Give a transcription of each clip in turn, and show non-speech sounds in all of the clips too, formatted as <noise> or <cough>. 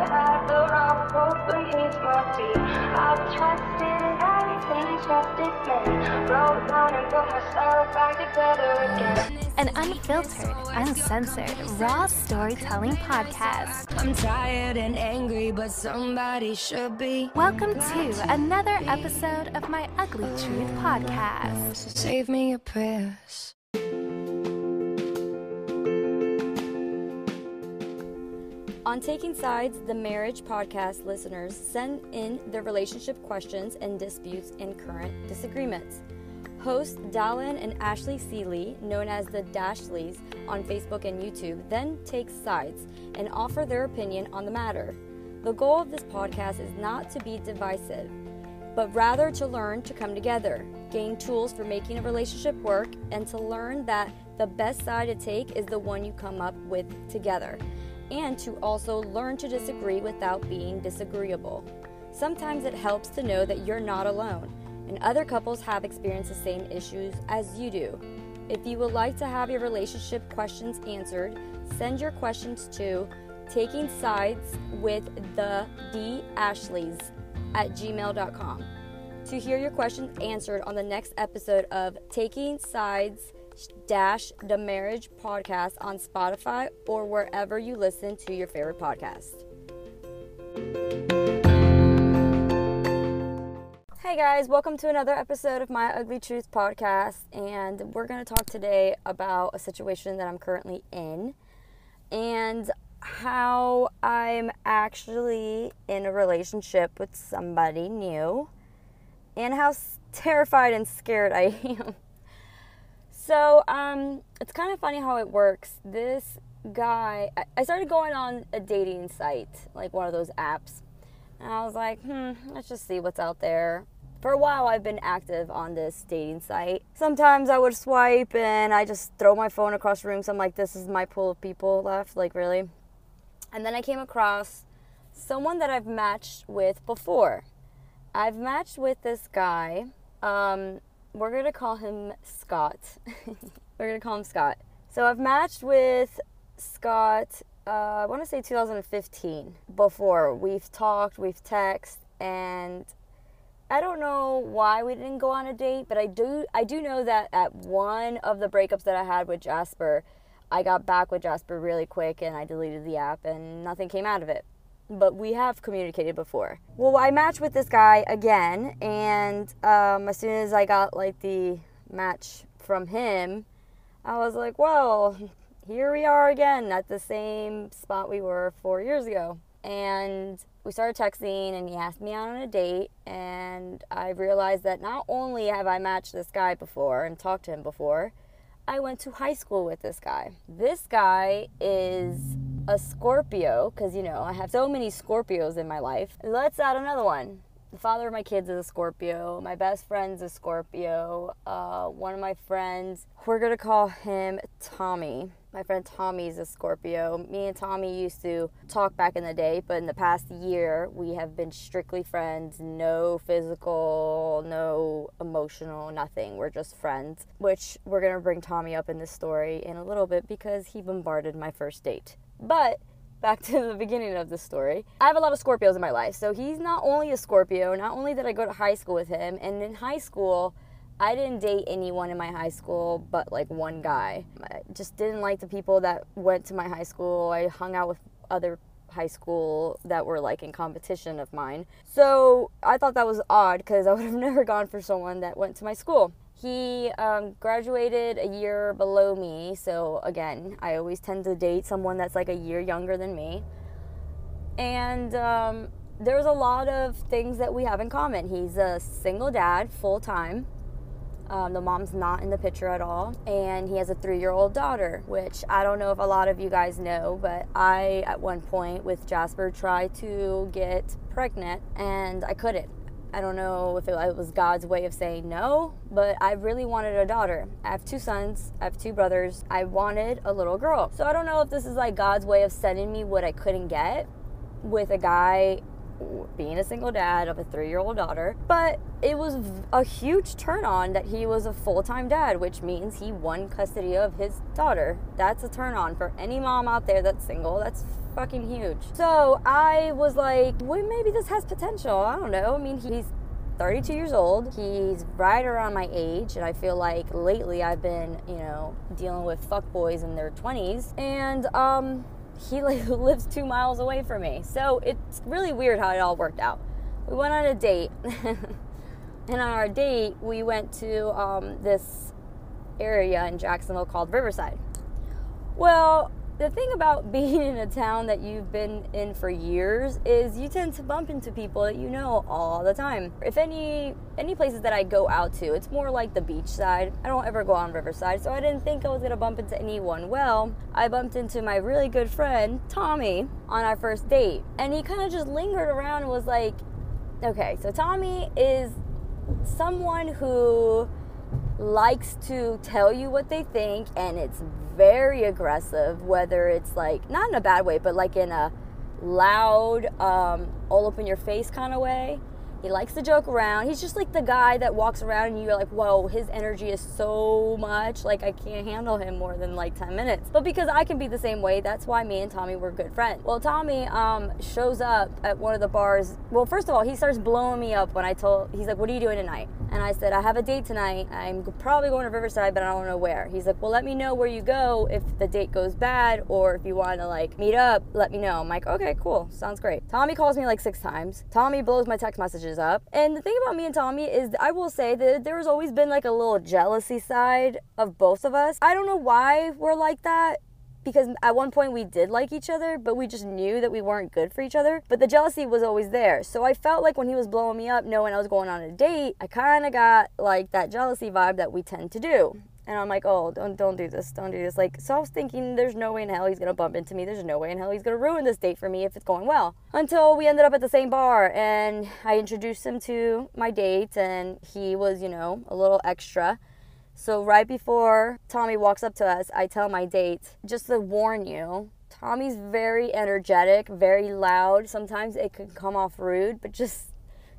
I've had the wrong hope, but he's my feet. I've trusted everything, trusted men. Broke down and put myself back together again. An unfiltered, uncensored, raw storytelling podcast. I'm tired and angry, but somebody should be. Welcome to another episode of my Ugly Truth podcast. So save me your prayers. On Taking Sides, the Marriage Podcast listeners send in their relationship questions and disputes and current disagreements. Hosts Dallin and Ashley Seeley, known as the Dashleys on Facebook and YouTube, then take sides and offer their opinion on the matter. The goal of this podcast is not to be divisive, but rather to learn to come together, gain tools for making a relationship work, and to learn that the best side to take is the one you come up with together and to also learn to disagree without being disagreeable. Sometimes it helps to know that you're not alone, and other couples have experienced the same issues as you do. If you would like to have your relationship questions answered, send your questions to taking sides with the D Ashleys at gmail.com. To hear your questions answered on the next episode of Taking Sides dash the marriage podcast on Spotify or wherever you listen to your favorite podcast. Hey guys, welcome to another episode of my Ugly Truth podcast. And we're going to talk today about a situation that I'm currently in and how I'm actually in a relationship with somebody new and how terrified and scared I am. So, um, it's kind of funny how it works. This guy, I started going on a dating site, like one of those apps. And I was like, hmm, let's just see what's out there. For a while, I've been active on this dating site. Sometimes I would swipe and I just throw my phone across the room. So I'm like, this is my pool of people left. Like, really? And then I came across someone that I've matched with before. I've matched with this guy. Um, we're gonna call him Scott. <laughs> we're gonna call him Scott. So I've matched with Scott. Uh, I want to say 2015. Before we've talked, we've texted, and I don't know why we didn't go on a date, but I do. I do know that at one of the breakups that I had with Jasper, I got back with Jasper really quick, and I deleted the app, and nothing came out of it but we have communicated before. Well, I matched with this guy again, and um, as soon as I got like the match from him, I was like, well, here we are again at the same spot we were four years ago. And we started texting, and he asked me out on a date. And I realized that not only have I matched this guy before and talked to him before, I went to high school with this guy. This guy is a Scorpio, because you know, I have so many Scorpios in my life. Let's add another one. The father of my kids is a Scorpio. My best friend's a Scorpio. Uh, one of my friends, we're gonna call him Tommy. My friend Tommy's a Scorpio. Me and Tommy used to talk back in the day, but in the past year, we have been strictly friends. No physical, no emotional, nothing. We're just friends, which we're gonna bring Tommy up in this story in a little bit because he bombarded my first date. But back <laughs> to the beginning of the story. I have a lot of Scorpios in my life. So he's not only a Scorpio, not only did I go to high school with him, and in high school, I didn't date anyone in my high school but like one guy. I just didn't like the people that went to my high school. I hung out with other high school that were like in competition of mine. So I thought that was odd because I <laughs> would have never gone for someone that went to my school. He um, graduated a year below me, so again, I always tend to date someone that's like a year younger than me. And um, there's a lot of things that we have in common. He's a single dad, full time. Um, the mom's not in the picture at all. And he has a three year old daughter, which I don't know if a lot of you guys know, but I, at one point with Jasper, tried to get pregnant and I couldn't. I don't know if it was God's way of saying no, but I really wanted a daughter. I have two sons, I have two brothers. I wanted a little girl. So I don't know if this is like God's way of sending me what I couldn't get with a guy being a single dad of a three year old daughter. But it was a huge turn on that he was a full time dad, which means he won custody of his daughter. That's a turn on for any mom out there that's single. That's fucking huge. So I was like, well, maybe this has potential. I don't know. I mean, he's 32 years old. He's right around my age, and I feel like lately I've been, you know, dealing with fuckboys in their 20s, and um, he <laughs> like lives two miles away from me. So it's really weird how it all worked out. We went on a date, <laughs> and on our date we went to um, this area in Jacksonville called Riverside. Well, the thing about <laughs> being in a town that you've been in for years is you tend to bump into people that you know all the time. If any any places that I go out to, it's more like the beach side. I don't ever go on Riverside, so I didn't think I was gonna bump into anyone. Well, I bumped into my really good friend Tommy on our first date, and he kind of just lingered around and was like, "Okay, so Tommy is someone who." Likes to tell you what they think and it's very aggressive whether it's like not in a bad way but like in a loud um, all up in your face kind of way he likes to joke around he's just like the guy that walks around and you're like whoa his energy is so much like i can't handle him more than like 10 minutes but because i can be the same way that's why me and tommy were good friends well tommy um, shows up at one of the bars well first of all he starts blowing me up when i told he's like what are you doing tonight and I said, I have a date tonight. I'm probably going to Riverside, but I don't know where. He's like, Well, let me know where you go if the date goes bad or if you want to like meet up, let me know. I'm like, Okay, cool. Sounds great. Tommy calls me like six times. Tommy blows my text messages up. And the thing about me and Tommy is I will say that there's always been like a little jealousy side of both of us. I don't know why we're like that because at one point we did like each other, but we just knew that we weren't good for each other. But the jealousy was always there. So I felt like when he was blowing me up, knowing I was going on a date, I kind of got like that jealousy vibe that we tend to do. And I'm like, oh, don't don't do this, don't do this. Like, so I was thinking, there's no way in hell he's gonna bump into me. There's no way in hell he's gonna ruin this date for me if it's going well. Until we ended up at the same bar, and I introduced him to my date, and he was, you know, a little extra. So right before Tommy walks up to us, I tell my date, just to warn you, Tommy's very energetic, very loud. Sometimes it can come off rude, but just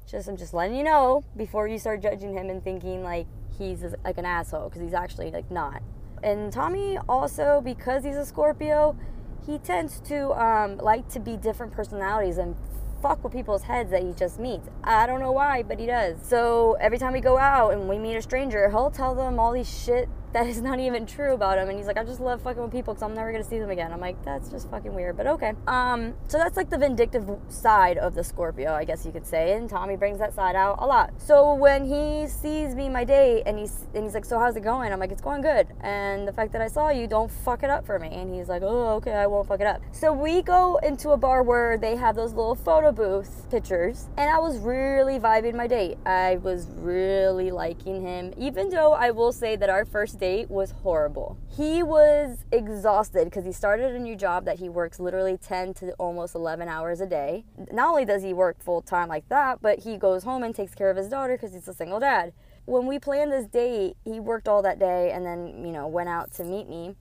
just I'm just letting you know before you start judging him and thinking like he's like an asshole because he's actually like not. And Tommy also because he's a Scorpio, he tends to um, like to be different personalities and fuck with people's heads that he just meets. I don't know why, but he does. So every time we go out and we meet a stranger, he'll tell them all these shit that is not even true about him. And he's like, I just love fucking with people because I'm never gonna see them again. I'm like, that's just fucking weird, but okay. Um, so that's like the vindictive side of the Scorpio, I guess you could say. And Tommy brings that side out a lot. So when he sees me my date and he's and he's like, so how's it going? I'm like, it's going good. And the fact that I saw you, don't fuck it up for me. And he's like, oh, okay, I won't fuck it up. So we go into a bar where they have those little photo booth pictures, and I was really vibing my date. I was really liking him, even though I will say that our first date was horrible. He was exhausted because he started a new job that he works literally 10 to almost 11 hours a day. Not only does he work full time like that, but he goes home and takes care of his daughter because he's a single dad. When we planned this date, he worked all that day and then, you know, went out to meet me.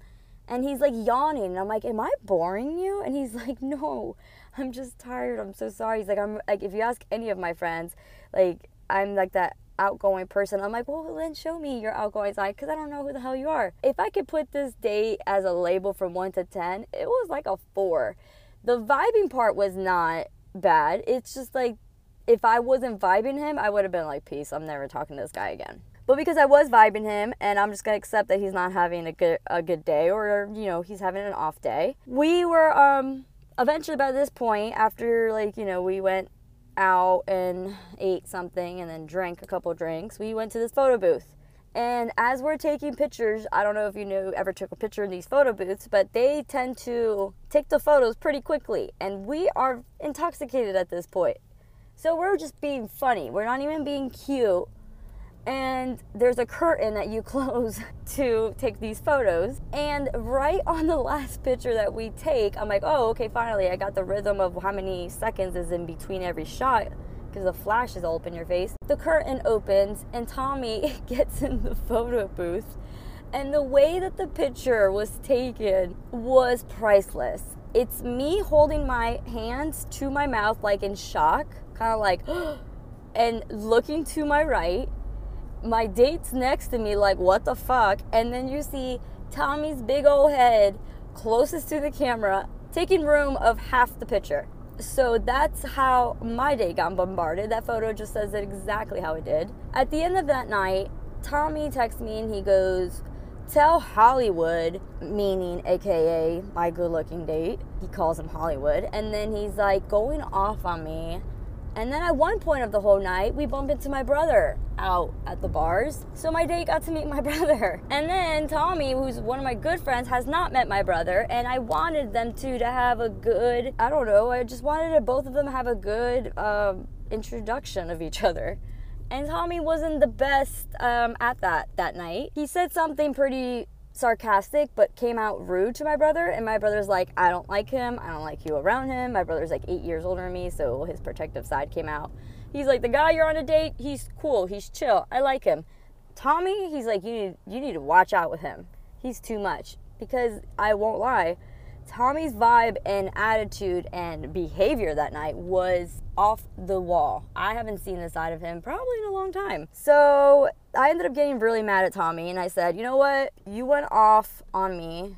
And he's like yawning. And I'm like, Am I boring you? And he's <laughs> like, No, I'm just tired. I'm so sorry. He's like, I'm like, if you ask any of my friends, like, I'm like that outgoing person. I'm like, well, then show me your outgoing side because I don't know who the hell you are. If I could put this date as a label from one to 10, it was like a four. The vibing part was not bad. It's just like, if I wasn't vibing him, I would have been like, peace, I'm never talking to this guy again. But because I was vibing him and I'm just gonna accept that he's not having a good a good day or you know, he's having an off day. We were um eventually by this point, after like, you know, we went out and ate something and then drank a couple drinks, we went to this photo booth. And as we're taking pictures, I don't know if you knew ever took a picture in these photo booths, but they tend to take the photos pretty quickly. And we are intoxicated at this point. So we're just being funny. We're not even being cute and there's a curtain that you <laughs> close to take these photos. And right on the last picture that we take, I'm like, oh, okay, finally, I got the rhythm of how many seconds is in between every shot because the flash is all up in your face. The curtain opens, and Tommy <laughs> gets in the photo booth. And the way that the picture was taken was priceless. It's me holding my hands to my mouth, like in shock, kind of like, <gasps> and looking to my right my date's next to me, like, what the fuck? And then you see Tommy's big old head closest to the camera taking room of half the picture. So that's how my day got bombarded. That photo just says it exactly how it did. At the end of that night, Tommy texts me and he goes, Tell Hollywood, meaning AKA my good looking date. He calls him Hollywood. And then he's like going off on me. And then at one point of the whole night, we bump into my brother out at the bars. So my date got to meet my <laughs> brother. And then Tommy, who's one of my good friends, has not met my brother. And I wanted them two to have a good, I don't know, I just wanted both of them have a good um, introduction of each other and Tommy wasn't the best um, at that that night. He said something pretty sarcastic, but came out rude to my brother, and my brother's like, I don't like him. I don't like you around him. My brother's like eight years older than me, so his protective side came out. He's like, the guy you're on a date, he's cool, he's chill, I like him. Tommy, he's like, you need you need to watch out with him. He's too much because I won't lie. Tommy's vibe and attitude and behavior that night was off the wall. I haven't seen the side of him probably in a long time. So I ended up getting really mad at Tommy and I said, you know what? You went off on me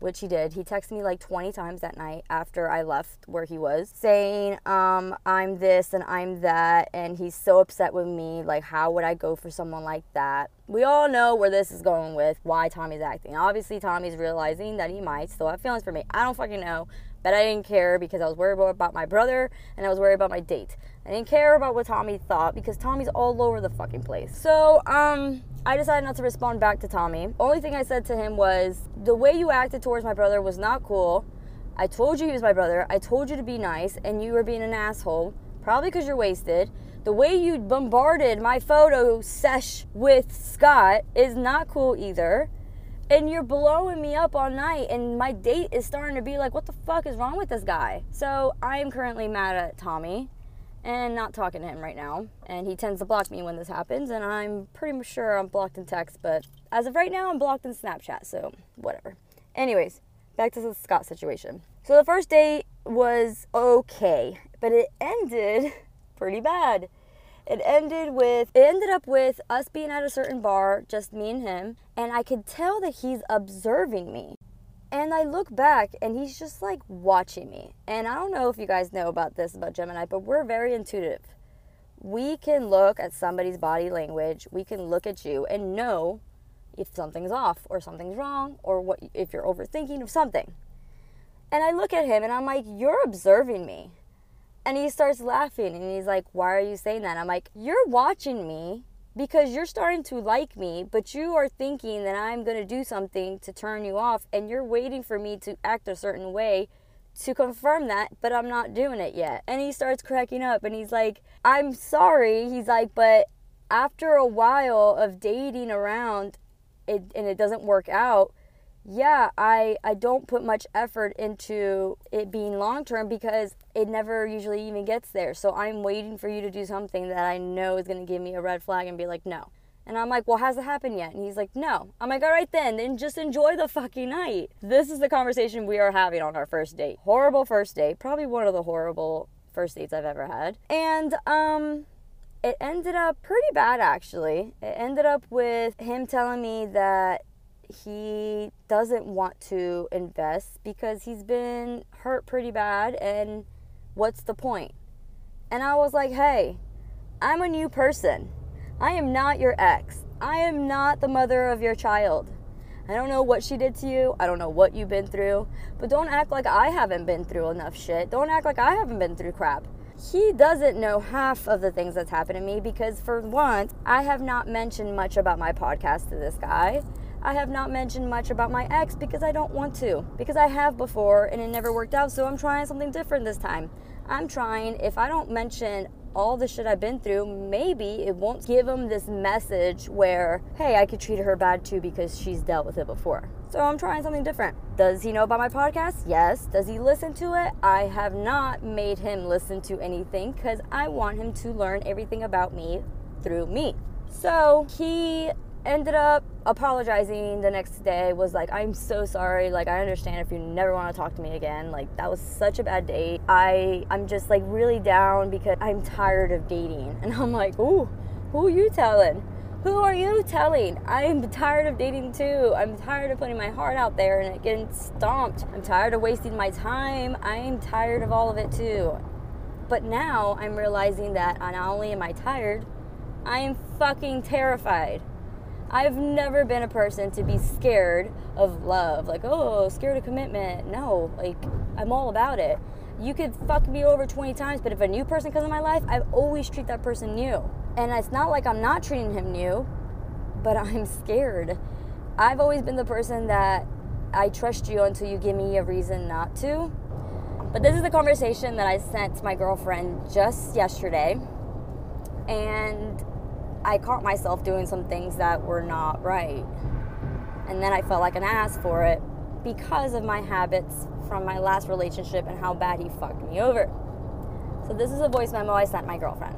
which he did. He texted me like 20 times that night after I left where he was, saying, um, I'm this and I'm that, and he's so upset with me. Like, how would I go for someone like that? We all know where this is going with why Tommy's acting. Obviously, Tommy's realizing that he might still have feelings for me. I don't fucking know, but I didn't care because I was worried about my brother and I was worried about my date. I didn't care about what Tommy thought because Tommy's all over the fucking place. So, um, I decided not to respond back to Tommy. Only thing I said to him was, the way you acted towards my brother was not cool. I told you he was my brother. I told you to be nice, and you were being an asshole. Probably because you're wasted. The way you bombarded my photo sesh with Scott is not cool either. And you're blowing me up all night, and my date is starting to be like, what the fuck is wrong with this guy? So I am currently mad at Tommy and not talking to him right now. And he tends to block me when this happens, and I'm pretty sure I'm blocked in text, but as of right now, I'm blocked in Snapchat, so whatever. Anyways, back to the Scott situation. So the first date was okay, but it ended <laughs> pretty bad. It ended with it ended up with us being at a certain bar, just me and him, and I could tell that he's observing me. And I look back and he's just like watching me. And I don't know if you guys know about this about Gemini, but we're very intuitive. We can look at somebody's body language, we can look at you and know if something's off or something's wrong or what if you're overthinking of something. And I look at him and I'm like, "You're observing me." And he starts laughing and he's like, "Why are you saying that?" I'm like, "You're watching me because you're starting to like me, but you are thinking that I'm going to do something to turn you off, and you're waiting for me to act a certain way to confirm that, but I'm not doing it yet. And he starts cracking up and he's like, I'm sorry. He's like, but after a while of dating around it, and it doesn't work out, yeah, I, I don't put much effort into it being long term because it never usually even gets there. So I'm waiting for you to do something that I know is going to give me a red flag and be like, no. And I'm like, well, has it happened yet? And he's like, no. I'm like, all right then, then just enjoy the fucking night. This is the conversation we are having on our first date. Horrible first date. Probably one of the horrible first dates I've ever had. And, um, it ended up pretty bad actually. It ended up with him telling me that he doesn't want to invest because he's been hurt pretty bad and what's the point? And I was like, hey, I'm a new person. I am not your ex. I am not the mother of your child. I don't know what she did to you. I don't know what you've been through. But don't act like I haven't been through enough shit. Don't act like I haven't been through crap. He doesn't know half of the things that's happened to me because, for once, I have not mentioned much about my podcast to this guy. I have not mentioned much about my ex because I don't want to. Because I have before and it never worked out, so I'm trying something different this time. I'm trying, if I don't mention all the shit I've been through, maybe it won't give him this message where, hey, I could treat her bad too because she's dealt with it before. So I'm trying something different. Does he know about my podcast? Yes. Does he listen to it? I have not made him listen to anything because I want him to learn everything about me through me. So he ended up apologizing the next day was like i'm so sorry like i understand if you never want to talk to me again like that was such a bad date i i'm just like really down because i'm tired of dating <laughs> and i'm like ooh who are you telling Who are you telling? I'm tired of dating too. I'm tired of putting my heart out there and it getting stomped. I'm tired of wasting my time. I'm tired of all of it too. But now I'm realizing that not only am I tired, I am fucking terrified. I've never been a person to be scared of love. Like, oh, scared of commitment. No, like, I'm all about it. You could fuck me over 20 times, but if a new person comes in my life, I always treat that person new. And it's not like I'm not treating him new, but <laughs> I'm scared. I've always been the person that I trust you until you give me a reason not to. But this is the conversation that I sent to my girlfriend just yesterday. And I caught myself doing some things that were not right. And then I felt like an ass for it because of my habits from my last relationship and how bad he fucked me over. So this is a voice memo I sent my girlfriend.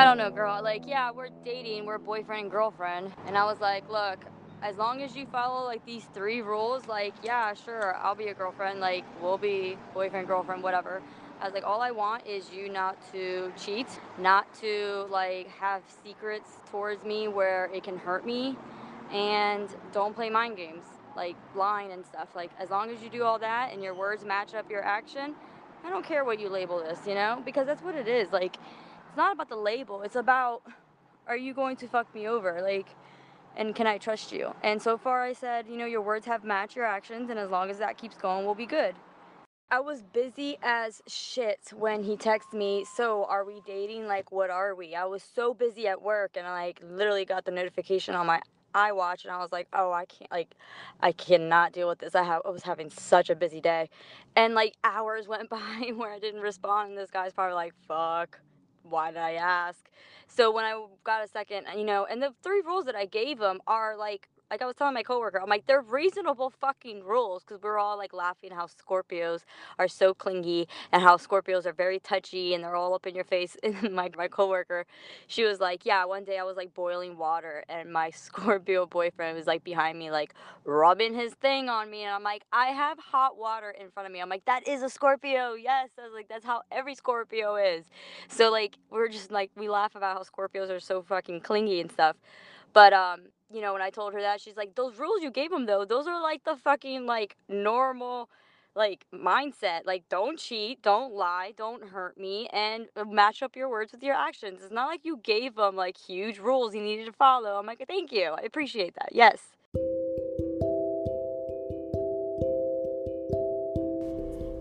I don't know, girl. Like, yeah, we're dating, we're boyfriend and girlfriend. And I was like, look, as long as you follow like these three rules, like, yeah, sure, I'll be a girlfriend, like, we'll be boyfriend, girlfriend, whatever. I was like, all I want is you not to cheat, not to like have secrets towards me where it can hurt me, and don't play mind games like lying and stuff. Like as long as you do all that and your words match up your action, I don't care what you label this, you know, because that's what it is. Like it's not about the label. It's about are you going to fuck me over? Like and can I trust you? And so far I said, you know, your words have matched your actions and as long as that keeps going, we'll be good. I was busy as shit when he texted me, so are we dating? Like, what are we? I was so busy at work and I like literally got the notification on my iWatch and I was like, oh, I can't, like, I cannot deal with this. I, have, I was having such a busy day. And like hours went <laughs> by where I didn't respond, and this guy's probably like, fuck, why did I ask? So when I got a second, you know, and the three rules that I gave him are like like I was telling my coworker, I'm like, they're reasonable fucking rules because we're all like laughing how Scorpios are so clingy and how Scorpios are very touchy and they're all up in your face. <laughs> And my my coworker, she was like, yeah, one day I was like boiling water and my <laughs> Scorpio boyfriend was like behind me, like rubbing his thing on me, and I'm like, I have hot water in front of me. I'm like, that is a Scorpio. Yes, I was like, that's how every Scorpio is. So like we're just like we laugh about how Scorpios are so fucking clingy and stuff. But um, you know, when I told her that, she's like, "Those rules you gave him though, those are like the fucking like normal like mindset. Like don't cheat, don't lie, don't hurt me and uh, match up your words with your actions. It's not like you gave him like huge rules he needed to follow." I'm like, "Thank you. I appreciate that." Yes.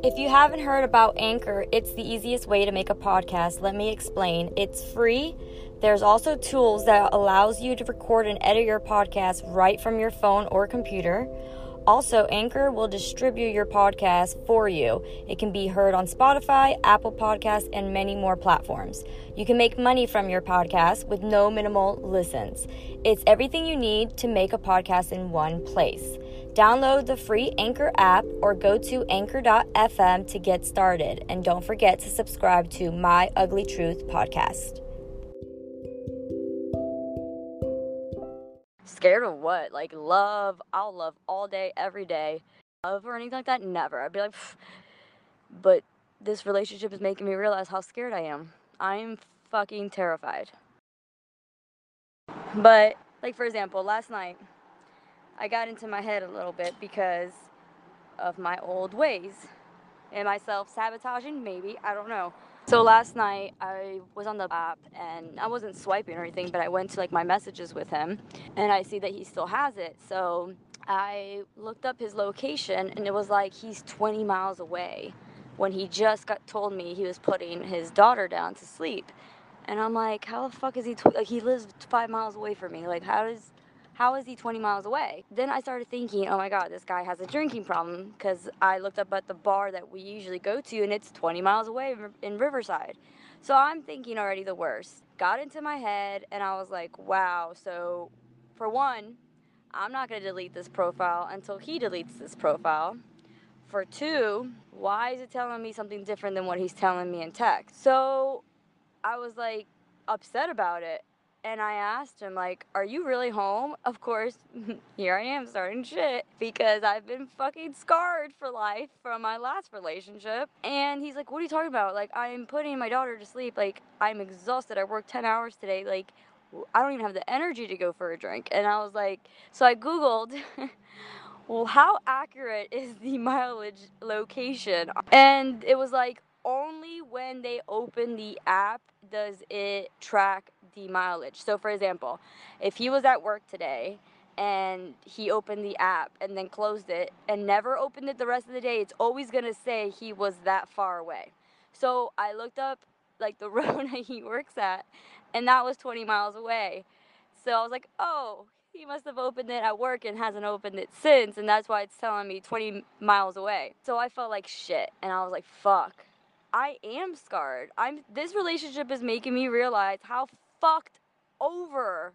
If you haven't heard about Anchor, it's the easiest way to make a podcast. Let me explain. It's free. There's also tools that allows you to record and edit your podcast right from your phone or computer. Also, Anchor will distribute your podcast for you. It can be heard on Spotify, Apple Podcasts, and many more platforms. You can make money from your podcast with no minimal listens. It's everything you need to make a podcast in one place. Download the free Anchor app or go to anchor.fm to get started. And don't forget to subscribe to My Ugly Truth podcast. Scared of what? Like love, I'll love all day, every day. Love or anything like that? Never. I'd be like, but this relationship is making me realize how scared I am. I'm fucking terrified. But, like, for example, last night, I got into my head a little bit because of my old ways. and myself sabotaging? Maybe. I don't know. So last night I was on the app and I wasn't swiping or anything, but I went to like my messages with him and I see that he still has it. So I looked up his location and it was like he's 20 miles away when he just got told me he was putting his daughter down to sleep. And I'm like, how the fuck is he? Tw- like he lives five miles away from me. Like how does how is he 20 miles away? Then I started thinking, oh my God, this guy has a drinking problem because I looked up at the bar that we usually go to and it's 20 miles away in Riverside. So I'm thinking already the worst. Got into my head and I was like, wow. So, for one, I'm not going to delete this profile until he deletes this profile. For two, why is it telling me something different than what he's telling me in text? So I was like upset about it and I asked him, like, are you really home? <laughs> Of course, <laughs> here I am starting shit because I've been fucking scarred for life from my last relationship. And he's like, what are you talking about? Like, I'm putting my daughter to sleep. Like, I'm exhausted. I worked 10 hours today. Like, I don't even have the energy to go for a drink. And I was like, so I Googled, <laughs> well, how accurate is the mileage location? And it was like, only when they open the app does it track the mileage. So, for example, if he was at work today and he opened the app and then closed it and never opened it the rest of the day, it's always gonna say he was that far away. So, I looked up like the <laughs> road that he works at, and that was 20 miles away. So, I was like, oh, he must have opened it at work and hasn't opened it since, and that's why it's telling me 20 miles away. So I felt like shit, and I was like, fuck. I am scarred. I'm this relationship is making me realize how fucked over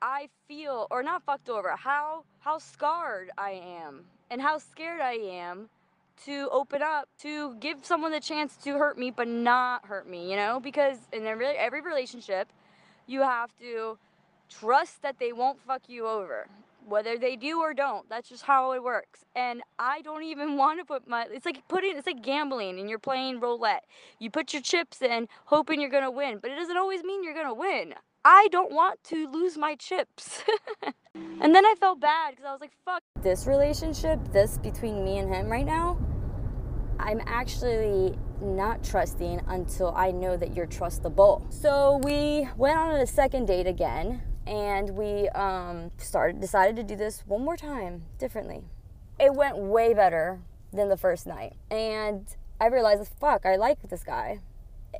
I feel or not fucked over, how how scarred I am and how scared I am to open up to give someone the chance to hurt me but not hurt me, you know? Because in every every relationship, you have to trust that they won't fuck you over whether they do or don't that's just how it works. And i don't even <laughs> want to put my it's like putting it's like gambling and you're playing roulette. You put your chips in hoping you're going to win but it doesn't always mean you're going to win. I don't want to lose my chips. <laughs> And then i felt bad because i was like fuck this relationship this between me and him right now i'm actually not trusting until i know that you're trustable. So we went on a second date again and we um, started decided to do this one more time differently. It went way better than the first night, and I realized, fuck, I like this guy,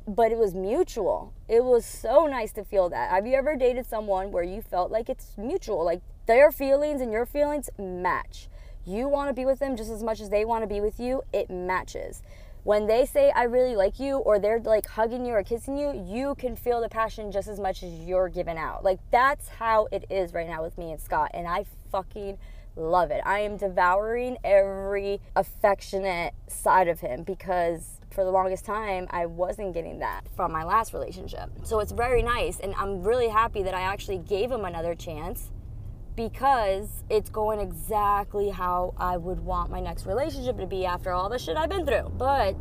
but it was mutual. It was so nice to feel that. Have you ever dated someone where you felt like it's mutual, like their feelings and your feelings match? You want to be with them just as much as they want to be with you. It matches when they say I really like you or they're like hugging you or kissing you, you can feel the passion just as much as you're giving out. Like that's how it is right now with me and Scott and I fucking love it. I am devouring every affectionate side of him because for the longest time I wasn't getting that from my last relationship. So it's very nice and I'm really happy that I actually gave him another chance because it's going exactly how I would want my next relationship to be after all the shit I've been through. But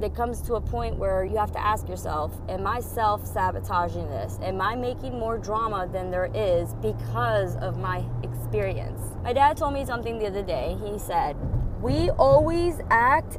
it comes to a point where you have to ask yourself, am I self sabotaging this? Am I making more drama than there is because of my experience? My dad told me something the other day. He said, We always act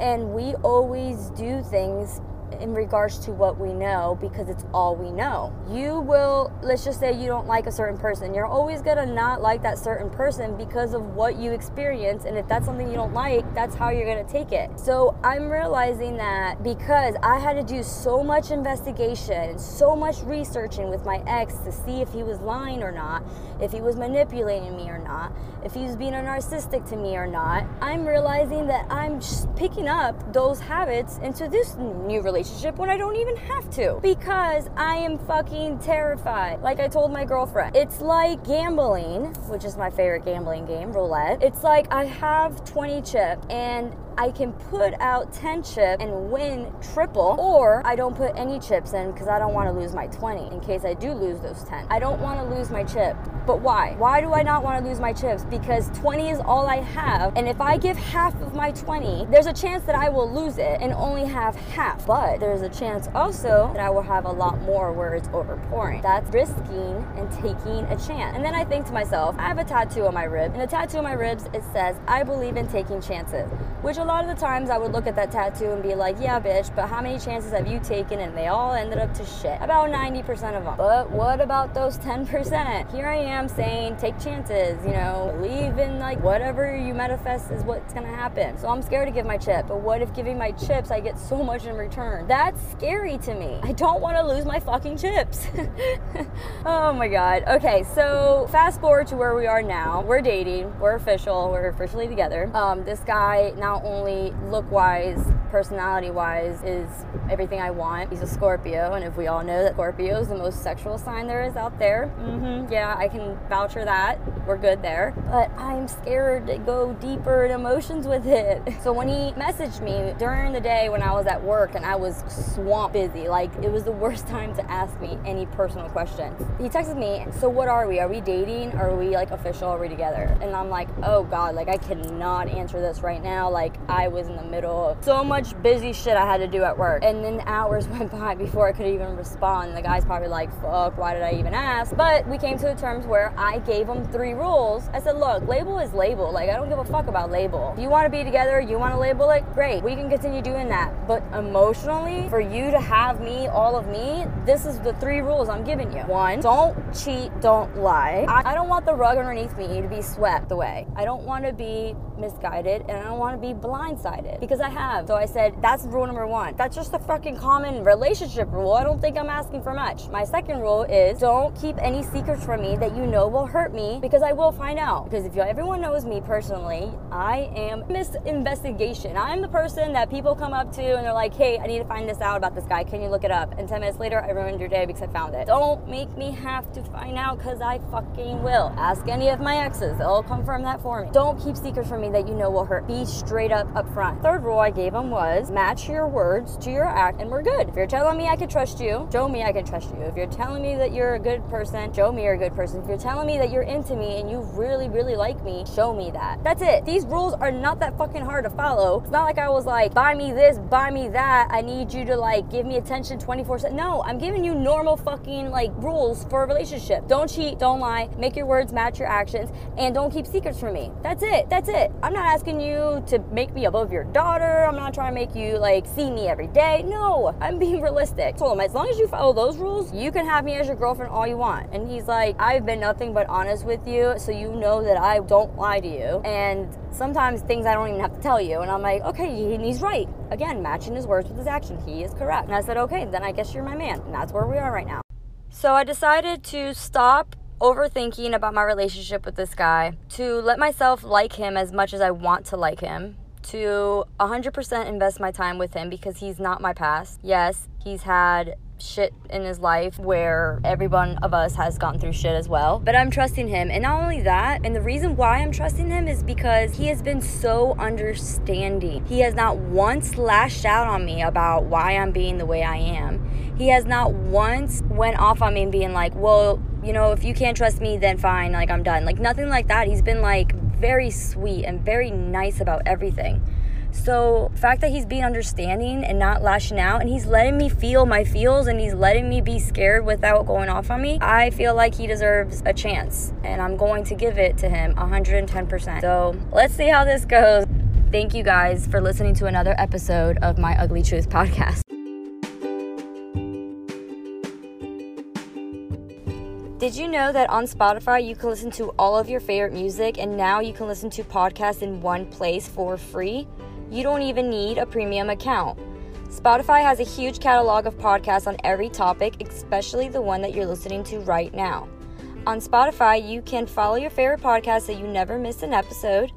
and we always do things in regards to what we know because it's all we know. You will, let's just say you don't like a certain person. You're always gonna not like that certain person because of what you experience. And if that's something you don't like, that's how you're gonna take it. So I'm realizing that because I had to do so much investigation, and so much researching with my ex to see if he was lying or not, if he was manipulating me or not, if he was being a narcissistic to me or not, I'm realizing that I'm picking up those habits into this new relationship relationship when I don't even have to because I am fucking terrified. Like I told my girlfriend, it's like gambling, which is my favorite gambling game, roulette. It's like I have 20 chips and I can put out 10 chips and win triple, or I don't put any chips in because I don't want to lose my 20 in case I do lose those 10. I don't want to lose my chip. But why? Why do I not want to lose my chips? Because 20 is all I have, and if I give half of my 20, there's a chance that I will lose it and only have half. But there's a chance also that I will have a lot more where it's overpouring. That's risking and taking a chance. And then I think to myself, I have a tattoo on my rib, and the tattoo on my ribs it says, I believe in taking chances, which a lot of the times I would look at that tattoo and be like, yeah, bitch, but how many chances have you taken? And they all ended up to shit. About 90% of them. But what about those 10%? Here I am saying, take chances, you know, believe in like whatever you manifest is what's gonna happen. So I'm scared to give my chip. But what if giving my chips, I get so much in return? That's scary to me. I don't wanna lose my fucking chips. <laughs> oh my God. Okay, so fast forward to where we are now. We're dating, we're official, we're officially together. Um, this guy not only look wise, personality wise, is everything I want. He's a Scorpio, and if we all know that Scorpio is the most sexual sign there is out there, mm-hmm, yeah, I can vouch for that. We're good there. But I'm scared to go deeper in emotions with it. <laughs> So when he messaged me during the day when I was at work and I was swamp busy, like it was the <laughs> worst time to ask me any personal questions. He texted me, So what are we? Are we dating? Are we like official? Are we together? And I'm like, Oh God, like I cannot answer this right now. Like I was in the middle of so much much busy shit I had to do at work. And then hours <laughs> went by before I could even respond. The guy's probably like, fuck, why did I even ask? But we came to the terms where I gave him three rules. I said, look, label is label. Like, I don't give a fuck about label. If you want to be together, you want to label it, great. We can continue doing that. But emotionally, for you to have me, all of me, this is the three rules I'm giving you. One, don't cheat, don't lie. I, I don't want the rug underneath me to be swept away. I don't want to be misguided and I don't want to be blindsided because I have. So I said, that's rule number one. That's just a fucking common relationship rule. I don't think I'm asking for much. My second rule is don't keep any secrets from me that you know will hurt me because I will find out. Because if you, everyone knows me personally, I am Miss Investigation. I'm the person that people come up to and they're like, hey, I need to find this out about this guy. Can you look it up? And 10 minutes later, I ruined your day because I found it. Don't make me have to find out because I fucking will. Ask any of my exes, they'll confirm that for me. Don't keep secrets from me that you know will hurt. Be straight up up front. Third rule I gave him was match your words to your act and we're good. If you're telling me I can trust you, show me I can trust you. If you're telling me that you're a good person, show me you're a good person. If you're telling me that you're into me and you really, really like me, show me that. That's it. These rules are not that fucking hard to follow. It's not like I was like, buy me this, buy me that. I need you to like give me attention 24 7. No, I'm giving you normal fucking like rules for a relationship. Don't cheat, don't lie, make your words match your actions, and don't keep secrets from me. That's it. That's it. I'm not asking you to make me above your daughter. I'm not trying to make you like see me every day. No, I'm being <laughs> realistic. told him as long as you follow those rules, you can have me as your girlfriend all you want. And he's like, I've been nothing but honest with you, so you know that I don't lie to you. And sometimes things I don't even have to tell you. And I'm like, okay, and he's right. Again, matching his words with his action. He is correct. And I said, okay, then I guess you're my man. And that's where we are right now. So I decided to stop overthinking about my relationship with this guy, to let myself like him as much as I want to like him, to 100% invest my time with him because he's not my past. Yes, he's had shit in his life where every one of us has gone through shit as well. But I'm trusting him. And not only that, and the reason why I'm trusting him is because he has been so understanding. He has not once lashed out on me about why I'm being the way I am. He has not once went off on me and being like, well, you know, if you can't trust me, then fine, like I'm done. Like nothing like that. He's been like very sweet and very nice about everything. So, fact that he's being understanding and not lashing out and he's letting me feel my feels and he's letting me be scared without going off on me, I feel like he deserves a chance and I'm going to give it to him 110%. So, let's see how this goes. Thank you guys for listening to another episode of my Ugly Truth podcast. Did you know that on Spotify you can listen to all of your favorite music and now you can listen to podcasts in one place for free? You don't even need a premium account. Spotify has a huge catalog of podcasts on every topic, especially the one that you're listening to right now. On Spotify, you can follow your favorite podcast so you never miss an episode.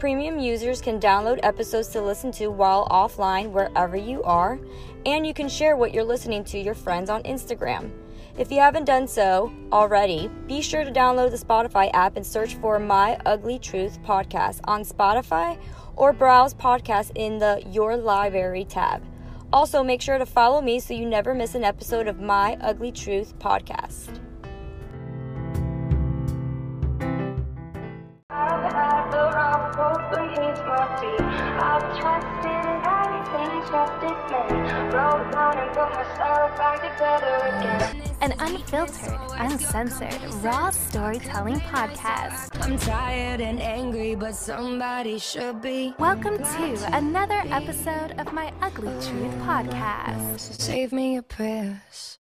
Premium users can download episodes to listen to while offline wherever you are, and you can share what you're listening to your friends on Instagram. If you haven't done so already, be sure to download the Spotify app and search for My Ugly Truth podcast on Spotify or browse podcasts in the Your Library tab. Also, make sure to follow me so you never miss an episode of My Ugly Truth podcast. I've trusted everything, trusted men. Broke down and put myself back together again. An unfiltered, uncensored, raw storytelling podcast. I'm tired and angry, but somebody should be. Welcome to another episode of my Ugly Truth podcast. Save me your prayers.